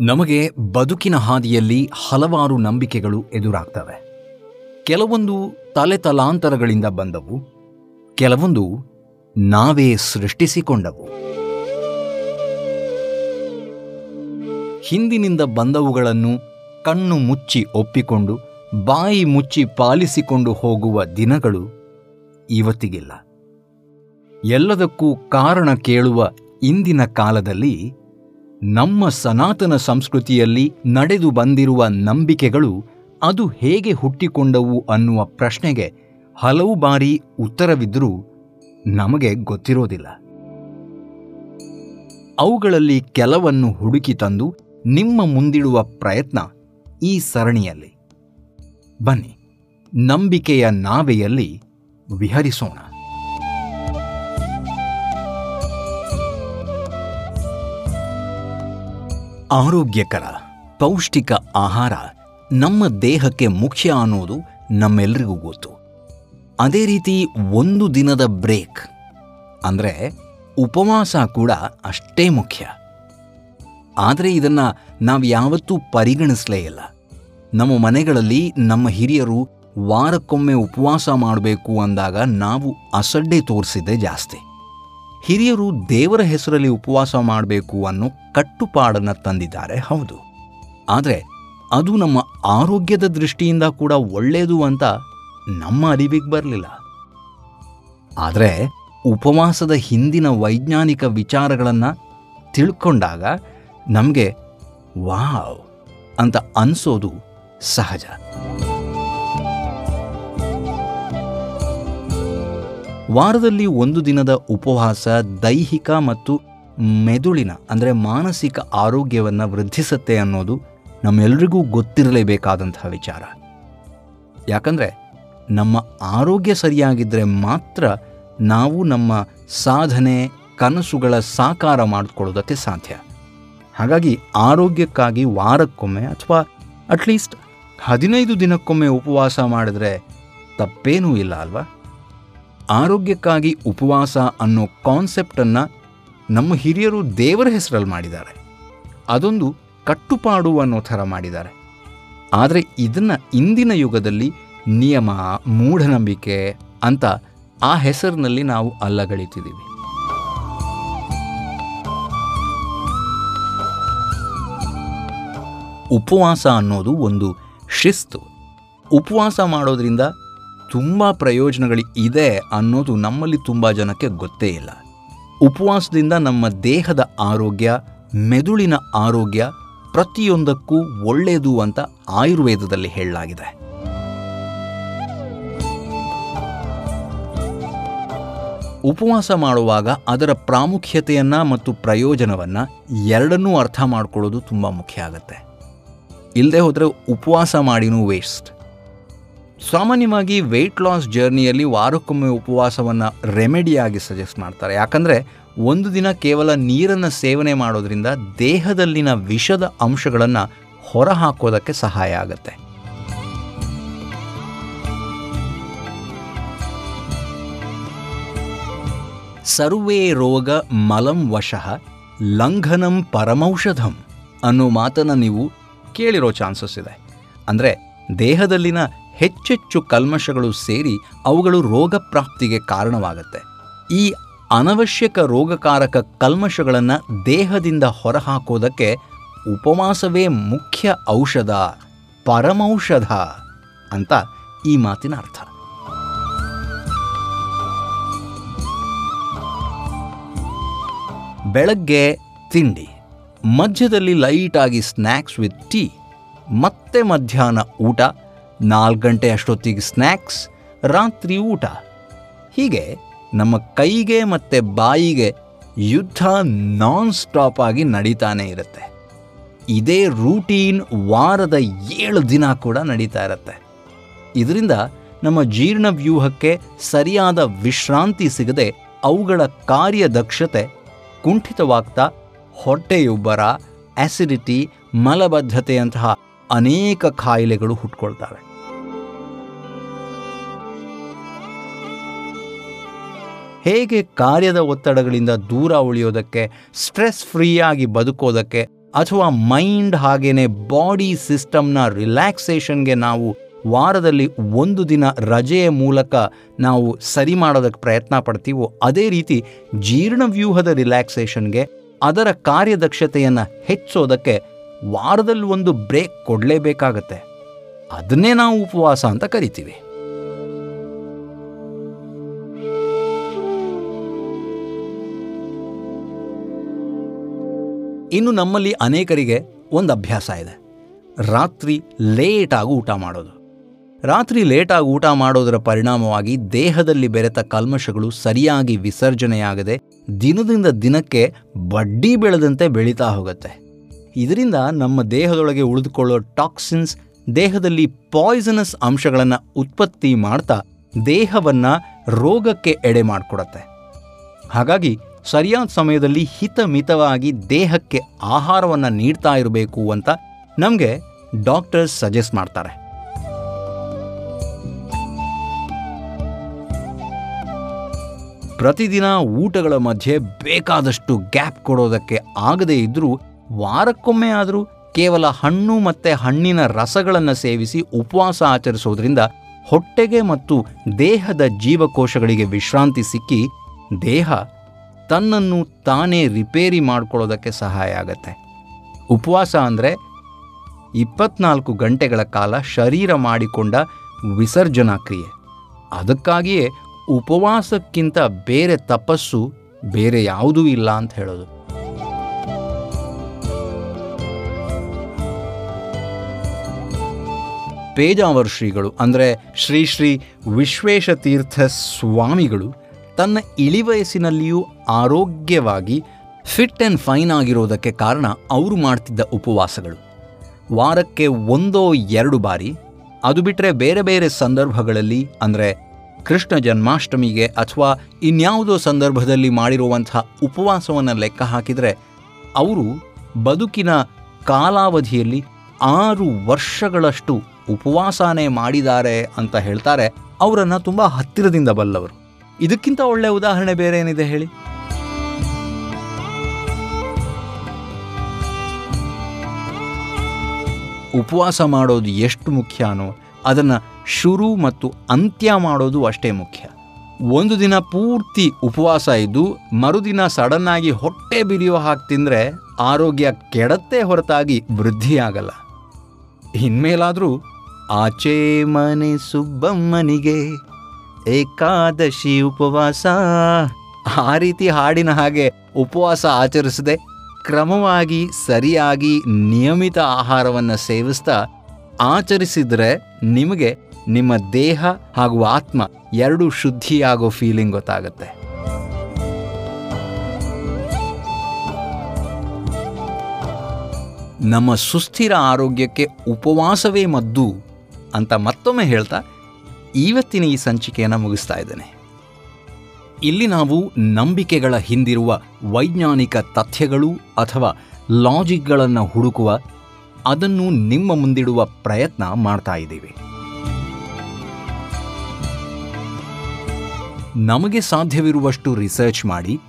ನಮಗೆ ಬದುಕಿನ ಹಾದಿಯಲ್ಲಿ ಹಲವಾರು ನಂಬಿಕೆಗಳು ಎದುರಾಗ್ತವೆ. ಕೆಲವೊಂದು ತಲೆ ತಲಾಂತರಗಳಿಂದ ಬಂದವು, ಕೆಲವೊಂದು ನಾವೇ ಸೃಷ್ಟಿಸಿಕೊಂಡವು. ಹಿಂದಿನಿಂದ ಬಂದವುಗಳನ್ನು ಕಣ್ಣು ಮುಚ್ಚಿ ಒಪ್ಪಿಕೊಂಡು, ಬಾಯಿ ಮುಚ್ಚಿ ಪಾಲಿಸಿಕೊಂಡು ಹೋಗುವ ದಿನಗಳು ಇವತ್ತಿಗಿಲ್ಲ. ಎಲ್ಲದಕ್ಕೂ ಕಾರಣ ಕೇಳುವ ಇಂದಿನ ಕಾಲದಲ್ಲಿ ನಮ್ಮ ಸನಾತನ ಸಂಸ್ಕೃತಿಯಲ್ಲಿ ನಡೆದು ಬಂದಿರುವ ನಂಬಿಕೆಗಳು ಅದು ಹೇಗೆ ಹುಟ್ಟಿಕೊಂಡವು ಅನ್ನುವ ಪ್ರಶ್ನೆಗೆ ಹಲವು ಬಾರಿ ಉತ್ತರವಿದ್ದರೂ ನಮಗೆ ಗೊತ್ತಿರೋದಿಲ್ಲ. ಅವುಗಳಲ್ಲಿ ಕೆಲವನ್ನು ಹುಡುಕಿ ತಂದು ನಿಮ್ಮ ಮುಂದಿಡುವ ಪ್ರಯತ್ನ ಈ ಸರಣಿಯಲ್ಲಿ. ಬನ್ನಿ, ನಂಬಿಕೆಯ ನಾವೆಯಲ್ಲಿ ವಿಹರಿಸೋಣ. ಆರೋಗ್ಯಕರ, ಪೌಷ್ಟಿಕ ಆಹಾರ ನಮ್ಮ ದೇಹಕ್ಕೆ ಮುಖ್ಯ ಅನ್ನೋದು ನಮ್ಮೆಲ್ಲರಿಗೂ ಗೊತ್ತು. ಅದೇ ರೀತಿ ಒಂದು ದಿನದ ಬ್ರೇಕ್ ಅಂದರೆ ಉಪವಾಸ ಕೂಡ ಅಷ್ಟೇ ಮುಖ್ಯ. ಆದರೆ ಇದನ್ನು ನಾವು ಯಾವತ್ತೂ ಪರಿಗಣಿಸಲೇ ಇಲ್ಲ. ನಮ್ಮ ಮನೆಗಳಲ್ಲಿ ನಮ್ಮ ಹಿರಿಯರು ವಾರಕ್ಕೊಮ್ಮೆ ಉಪವಾಸ ಮಾಡಬೇಕು ಅಂದಾಗ ನಾವು ಅಸಡ್ಡೆ ತೋರಿಸಿದ್ದೇ ಜಾಸ್ತಿ. ಹಿರಿಯರು ದೇವರ ಹೆಸರಲ್ಲಿ ಉಪವಾಸ ಮಾಡಬೇಕು ಅನ್ನೋ ಕಟ್ಟುಪಾಡನ್ನು ತಂದಿದ್ದಾರೆ, ಹೌದು. ಆದರೆ ಅದು ನಮ್ಮ ಆರೋಗ್ಯದ ದೃಷ್ಟಿಯಿಂದ ಕೂಡ ಒಳ್ಳೆಯದು ಅಂತ ನಮ್ಮ ಅರಿವಿಗೆ ಬರಲಿಲ್ಲ. ಆದರೆ ಉಪವಾಸದ ಹಿಂದಿನ ವೈಜ್ಞಾನಿಕ ವಿಚಾರಗಳನ್ನು ತಿಳ್ಕೊಂಡಾಗ ನಮಗೆ ವಾವ್ ಅಂತ ಅನಿಸೋದು ಸಹಜ. ವಾರದಲ್ಲಿ ಒಂದು ದಿನದ ಉಪವಾಸ ದೈಹಿಕ ಮತ್ತು ಮೆದುಳಿನ, ಅಂದರೆ ಮಾನಸಿಕ ಆರೋಗ್ಯವನ್ನು ವೃದ್ಧಿಸುತ್ತೆ ಅನ್ನೋದು ನಮ್ಮೆಲ್ರಿಗೂ ಗೊತ್ತಿರಲೇಬೇಕಾದಂತಹ ವಿಚಾರ. ಯಾಕಂದರೆ ನಮ್ಮ ಆರೋಗ್ಯ ಸರಿಯಾಗಿದ್ದರೆ ಮಾತ್ರ ನಾವು ನಮ್ಮ ಸಾಧನೆ, ಕನಸುಗಳ ಸಾಕಾರ ಮಾಡಿಕೊಳ್ಳೋದಕ್ಕೆ ಸಾಧ್ಯ. ಹಾಗಾಗಿ ಆರೋಗ್ಯಕ್ಕಾಗಿ ವಾರಕ್ಕೊಮ್ಮೆ ಅಥವಾ ಅಟ್ಲೀಸ್ಟ್ ಹದಿನೈದು ದಿನಕ್ಕೊಮ್ಮೆ ಉಪವಾಸ ಮಾಡಿದ್ರೆ ತಪ್ಪೇನೂ ಇಲ್ಲ ಅಲ್ವಾ? ಆರೋಗ್ಯಕ್ಕಾಗಿ ಉಪವಾಸ ಅನ್ನೋ ಕಾನ್ಸೆಪ್ಟನ್ನು ನಮ್ಮ ಹಿರಿಯರು ದೇವರ ಹೆಸರಲ್ಲಿ ಮಾಡಿದ್ದಾರೆ. ಅದೊಂದು ಕಟ್ಟುಪಾಡು ಅನ್ನೋ ಥರ ಮಾಡಿದ್ದಾರೆ. ಆದರೆ ಇದನ್ನು ಇಂದಿನ ಯುಗದಲ್ಲಿ ನಿಯಮ, ಮೂಢನಂಬಿಕೆ ಅಂತ ಆ ಹೆಸರಿನಲ್ಲಿ ನಾವು ಅಲ್ಲಗಳಿತಿದ್ದೀವಿ ಉಪವಾಸ ಅನ್ನೋದು ಒಂದು ಶಿಸ್ತು. ಉಪವಾಸ ಮಾಡೋದ್ರಿಂದ ತುಂಬ ಪ್ರಯೋಜನಗಳು ಇದೆ ಅನ್ನೋದು ನಮ್ಮಲ್ಲಿ ತುಂಬ ಜನಕ್ಕೆ ಗೊತ್ತೇ ಇಲ್ಲ. ಉಪವಾಸದಿಂದ ನಮ್ಮ ದೇಹದ ಆರೋಗ್ಯ, ಮೆದುಳಿನ ಆರೋಗ್ಯ ಪ್ರತಿಯೊಂದಕ್ಕೂ ಒಳ್ಳೆಯದು ಅಂತ ಆಯುರ್ವೇದದಲ್ಲಿ ಹೇಳಲಾಗಿದೆ. ಉಪವಾಸ ಮಾಡುವಾಗ ಅದರ ಪ್ರಾಮುಖ್ಯತೆಯನ್ನು ಮತ್ತು ಪ್ರಯೋಜನವನ್ನು ಎರಡನ್ನೂ ಅರ್ಥ ಮಾಡ್ಕೊಳ್ಳೋದು ತುಂಬ ಮುಖ್ಯ ಆಗುತ್ತೆ. ಇಲ್ಲದೆ ಹೋದರೆ ಉಪವಾಸ ಮಾಡಿನೂ ವೇಸ್ಟ್ ಸಾಮಾನ್ಯವಾಗಿ ವೆಯ್ಟ್ ಲಾಸ್ ಜರ್ನಿಯಲ್ಲಿ ವಾರಕ್ಕೊಮ್ಮೆ ಉಪವಾಸವನ್ನು ರೆಮಿಡಿಯಾಗಿ ಸಜೆಸ್ಟ್ ಮಾಡ್ತಾರೆ. ಯಾಕಂದರೆ ಒಂದು ದಿನ ಕೇವಲ ನೀರನ್ನು ಸೇವನೆ ಮಾಡೋದ್ರಿಂದ ದೇಹದಲ್ಲಿನ ವಿಷದ ಅಂಶಗಳನ್ನು ಹೊರಹಾಕೋದಕ್ಕೆ ಸಹಾಯ ಆಗುತ್ತೆ. ಸರ್ವೇ ರೋಗ ಮಲಂ ವಶಃ ಲಂಘನಂ ಪರಮೌಷಧಂ ಅನ್ನೋ ಮಾತನ್ನು ನೀವು ಕೇಳಿರೋ ಚಾನ್ಸಸ್ ಇದೆ. ಅಂದರೆ ದೇಹದಲ್ಲಿನ ಹೆಚ್ಚೆಚ್ಚು ಕಲ್ಮಶಗಳು ಸೇರಿ ಅವುಗಳು ರೋಗ ಪ್ರಾಪ್ತಿಗೆ ಕಾರಣವಾಗುತ್ತೆ. ಈ ಅನವಶ್ಯಕ ರೋಗಕಾರಕ ಕಲ್ಮಶಗಳನ್ನು ದೇಹದಿಂದ ಹೊರಹಾಕೋದಕ್ಕೆ ಉಪವಾಸವೇ ಮುಖ್ಯ ಔಷಧ, ಪರಮೌಷಧ ಅಂತ ಈ ಮಾತಿನ ಅರ್ಥ. ಬೆಳಗ್ಗೆ ತಿಂಡಿ. ಮಧ್ಯದಲ್ಲಿ ಲೈಟಾಗಿ ಸ್ನ್ಯಾಕ್ಸ್ ವಿತ್ ಟೀ, ಮತ್ತೆ ಮಧ್ಯಾಹ್ನ ಊಟ ನಾಲ್ಕು ಗಂಟೆ ಅಷ್ಟೊತ್ತಿಗೆ ಸ್ನ್ಯಾಕ್ಸ್ ರಾತ್ರಿ ಊಟ. ಹೀಗೆ ನಮ್ಮ ಕೈಗೆ ಮತ್ತು ಬಾಯಿಗೆ ಯುದ್ಧ ನಾನ್ ಸ್ಟಾಪ್ ಆಗಿ ನಡೀತಾನೆ ಇರುತ್ತೆ. ಇದೇ ರೂಟೀನ್ ವಾರದ ಏಳು ದಿನ ಕೂಡ ನಡೀತಾ ಇರುತ್ತೆ. ಇದರಿಂದ ನಮ್ಮ ಜೀರ್ಣ ವ್ಯೂಹಕ್ಕೆ ಸರಿಯಾದ ವಿಶ್ರಾಂತಿ ಸಿಗದೆ ಅವುಗಳ ಕಾರ್ಯದಕ್ಷತೆ ಕುಂಠಿತವಾಗ್ತಾ ಹೊಟ್ಟೆಯುಬ್ಬರ ಆಸಿಡಿಟಿ ಮಲಬದ್ಧತೆಯಂತಹ ಅನೇಕ ಕಾಯಿಲೆಗಳು ಹುಟ್ಕೊಳ್ತವೆ. ಹೇಗೆ ಕಾರ್ಯದ ಒತ್ತಡಗಳಿಂದ ದೂರ ಉಳಿಯೋದಕ್ಕೆ ಸ್ಟ್ರೆಸ್ ಫ್ರೀಯಾಗಿ ಬದುಕೋದಕ್ಕೆ ಅಥವಾ ಮೈಂಡ್ ಹಾಗೇನೆ ಬಾಡಿ ಸಿಸ್ಟಮ್ನ ರಿಲ್ಯಾಕ್ಸೇಷನ್ಗೆ ನಾವು ವಾರದಲ್ಲಿ ಒಂದು ದಿನ ರಜೆಯ ಮೂಲಕ ನಾವು ಸರಿ ಮಾಡೋದಕ್ಕೆ ಪ್ರಯತ್ನ ಪಡ್ತೀವೋ, ಅದೇ ರೀತಿ ಜೀರ್ಣವ್ಯೂಹದ ರಿಲ್ಯಾಕ್ಸೇಷನ್ಗೆ ಅದರ ಕಾರ್ಯದಕ್ಷತೆಯನ್ನು ಹೆಚ್ಚೋದಕ್ಕೆ ವಾರದಲ್ಲಿ ಒಂದು ಬ್ರೇಕ್ ಕೊಡಲೇಬೇಕಾಗತ್ತೆ. ಅದನ್ನೇ ನಾವು ಉಪವಾಸ ಅಂತ ಕರಿತೀವಿ. ಇನ್ನು ನಮ್ಮಲ್ಲಿ ಅನೇಕರಿಗೆ ಒಂದು ಅಭ್ಯಾಸ ಇದೆ. ರಾತ್ರಿ ಲೇಟಾಗಿ ಊಟ ಮಾಡೋದು. ರಾತ್ರಿ ಲೇಟಾಗಿ ಊಟ ಮಾಡೋದರ ಪರಿಣಾಮವಾಗಿ ದೇಹದಲ್ಲಿ ಬೆರೆತ ಕಲ್ಮಶಗಳು ಸರಿಯಾಗಿ ವಿಸರ್ಜನೆಯಾಗದೆ ದಿನದಿಂದ ದಿನಕ್ಕೆ ಬಡ್ಡಿ ಬೆಳೆದಂತೆ ಬೆಳೀತಾ ಹೋಗುತ್ತೆ. ಇದರಿಂದ ನಮ್ಮ ದೇಹದೊಳಗೆ ಉಳಿದುಕೊಳ್ಳೋ ಟಾಕ್ಸಿನ್ಸ್ ದೇಹದಲ್ಲಿ ಪಾಯ್ಸನಸ್ ಅಂಶಗಳನ್ನು ಉತ್ಪತ್ತಿ ಮಾಡ್ತಾ ದೇಹವನ್ನು ರೋಗಕ್ಕೆ ಎಡೆ ಮಾಡಿಕೊಡತ್ತೆ. ಹಾಗಾಗಿ ಸರಿಯಾದ ಸಮಯದಲ್ಲಿ ಹಿತಮಿತವಾಗಿ ದೇಹಕ್ಕೆ ಆಹಾರವನ್ನು ನೀಡ್ತಾ ಇರಬೇಕು ಅಂತ ನಮಗೆ ಡಾಕ್ಟರ್ಸ್ ಸಜೆಸ್ಟ್ ಮಾಡ್ತಾರೆ. ಪ್ರತಿದಿನ ಊಟಗಳ ಮಧ್ಯೆ ಬೇಕಾದಷ್ಟು ಗ್ಯಾಪ್ ಕೊಡೋದಕ್ಕೆ ಆಗದೇ ಇದ್ದರೂ ವಾರಕ್ಕೊಮ್ಮೆ ಆದರೂ ಕೇವಲ ಹಣ್ಣು ಮತ್ತು ಹಣ್ಣಿನ ರಸಗಳನ್ನು ಸೇವಿಸಿ ಉಪವಾಸ ಆಚರಿಸೋದ್ರಿಂದ ಹೊಟ್ಟೆಗೆ ಮತ್ತು ದೇಹದ ಜೀವಕೋಶಗಳಿಗೆ ವಿಶ್ರಾಂತಿ ಸಿಕ್ಕಿ ದೇಹ ತನ್ನನ್ನು ತಾನೇ ರಿಪೇರಿ ಮಾಡ್ಕೊಳ್ಳೋದಕ್ಕೆ ಸಹಾಯ ಆಗುತ್ತೆ. ಉಪವಾಸ ಅಂದರೆ ಇಪ್ಪತ್ನಾಲ್ಕು ಗಂಟೆಗಳ ಕಾಲ ಶರೀರ ಮಾಡಿಕೊಂಡ ವಿಸರ್ಜನಾ ಕ್ರಿಯೆ. ಅದಕ್ಕಾಗಿಯೇ ಉಪವಾಸಕ್ಕಿಂತ ಬೇರೆ ತಪಸ್ಸು ಬೇರೆ ಯಾವುದೂ ಇಲ್ಲ ಅಂತ ಹೇಳೋದು. ಪೇಜಾವರ್ ಶ್ರೀಗಳು ಅಂದರೆ ಶ್ರೀ ಶ್ರೀ ವಿಶ್ವೇಶತೀರ್ಥ ಸ್ವಾಮಿಗಳು ತನ್ನ ಇಳಿವಯಸ್ಸಿನಲ್ಲಿಯೂ ಆರೋಗ್ಯವಾಗಿ ಫಿಟ್ ಆ್ಯಂಡ್ ಫೈನ್ ಆಗಿರೋದಕ್ಕೆ ಕಾರಣ ಅವರು ಮಾಡ್ತಿದ್ದ ಉಪವಾಸಗಳು. ವಾರಕ್ಕೆ ಒಂದೋ ಎರಡು ಬಾರಿ, ಅದು ಬಿಟ್ಟರೆ ಬೇರೆ ಬೇರೆ ಸಂದರ್ಭಗಳಲ್ಲಿ, ಅಂದರೆ ಕೃಷ್ಣ ಜನ್ಮಾಷ್ಟಮಿಗೆ ಅಥವಾ ಇನ್ಯಾವುದೋ ಸಂದರ್ಭದಲ್ಲಿ ಮಾಡಿರುವಂಥ ಉಪವಾಸವನ್ನು ಲೆಕ್ಕ ಹಾಕಿದರೆ, ಅವರು ಬದುಕಿನ ಕಾಲಾವಧಿಯಲ್ಲಿ ಆರು ವರ್ಷಗಳಷ್ಟು ಉಪವಾಸನೇ ಮಾಡಿದ್ದಾರೆ ಅಂತ ಹೇಳ್ತಾರೆ, ಅವರನ್ನು ತುಂಬ ಹತ್ತಿರದಿಂದ ಬಲ್ಲವರು. ಇದಕ್ಕಿಂತ ಒಳ್ಳೆಯ ಉದಾಹರಣೆ ಬೇರೆ ಏನಿದೆ ಹೇಳಿ? ಉಪವಾಸ ಮಾಡೋದು ಎಷ್ಟು ಮುಖ್ಯನೋ, ಅದನ್ನು ಶುರು ಮತ್ತು ಅಂತ್ಯ ಮಾಡೋದು ಅಷ್ಟೇ ಮುಖ್ಯ. ಒಂದು ದಿನ ಪೂರ್ತಿ ಉಪವಾಸ ಇದ್ದು, ಮರುದಿನ ಸಡನ್ನಾಗಿ ಹೊಟ್ಟೆ ಬಿರಿಯೋ ಹಾಗೆ ತಿಂದರೆ ಆರೋಗ್ಯ ಕೆಡತ್ತೆ ಹೊರತಾಗಿ ವೃದ್ಧಿಯಾಗಲ್ಲ. ಇನ್ಮೇಲಾದರೂ ಆಚೆ ಮನೆ ಸುಬ್ಬಮ್ಮನಿಗೆ ಏಕಾದಶಿ ಉಪವಾಸ. ಆ ರೀತಿ ಹಾಡಿನ ಹಾಗೆ ಉಪವಾಸ ಆಚರಿಸದೆ ಕ್ರಮವಾಗಿ ಸರಿಯಾಗಿ ನಿಯಮಿತ ಆಹಾರವನ್ನು ಸೇವಿಸ್ತಾ ಆಚರಿಸಿದರೆ ನಿಮಗೆ ನಿಮ್ಮ ದೇಹ ಹಾಗೂ ಆತ್ಮ ಎರಡೂ ಶುದ್ಧಿಯಾಗೋ ಫೀಲಿಂಗ್ ಗೊತ್ತಾಗುತ್ತೆ. ನಮ್ಮ ಸುಸ್ಥಿರ ಆರೋಗ್ಯಕ್ಕೆ ಉಪವಾಸವೇ ಮದ್ದು ಅಂತ ಮತ್ತೊಮ್ಮೆ ಹೇಳ್ತಾ ಇವತ್ತಿನ ಈ ಸಂಚಿಕೆಯನ್ನು ಮುಗಿಸ್ತಾ ಇದ್ದೇನೆ. ಇಲ್ಲಿ ನಾವು ನಂಬಿಕೆಗಳ ಹಿಂದಿರುವ ವೈಜ್ಞಾನಿಕ ತಥ್ಯಗಳು ಅಥವಾ ಲಾಜಿಕ್ಗಳನ್ನು ಹುಡುಕುವ, ಅದನ್ನು ನಿಮ್ಮ ಮುಂದಿಡುವ ಪ್ರಯತ್ನ ಮಾಡ್ತಾ ಇದ್ದೀವಿ. ನಮಗೆ ಸಾಧ್ಯವಿರುವಷ್ಟು ರಿಸರ್ಚ್ ಮಾಡಿ,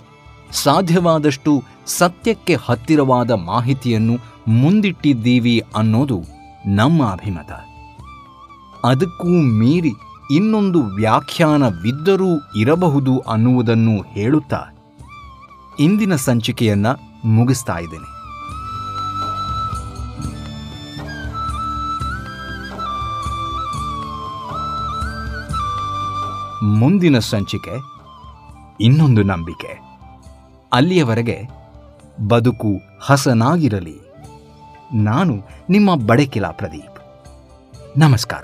ಸಾಧ್ಯವಾದಷ್ಟು ಸತ್ಯಕ್ಕೆ ಹತ್ತಿರವಾದ ಮಾಹಿತಿಯನ್ನು ಮುಂದಿಟ್ಟಿದ್ದೀವಿ ಅನ್ನೋದು ನಮ್ಮ ಅಭಿಮತ. ಅದಕ್ಕೂ ಮೀರಿ ಇನ್ನೊಂದು ವ್ಯಾಖ್ಯಾನವಿದ್ದರೂ ಇರಬಹುದು ಅನ್ನುವುದನ್ನು ಹೇಳುತ್ತಾ ಇಂದಿನ ಸಂಚಿಕೆಯನ್ನ ಮುಗಿಸ್ತಾ ಇದ್ದೇನೆ. ಮುಂದಿನ ಸಂಚಿಕೆ ಇನ್ನೊಂದು ನಂಬಿಕೆ. ಅಲ್ಲಿಯವರೆಗೆ ಬದುಕು ಹಸನಾಗಿರಲಿ. ನಾನು ನಿಮ್ಮ ಬಡಕಿಲಾ ಪ್ರದೀಪ್. ನಮಸ್ಕಾರ.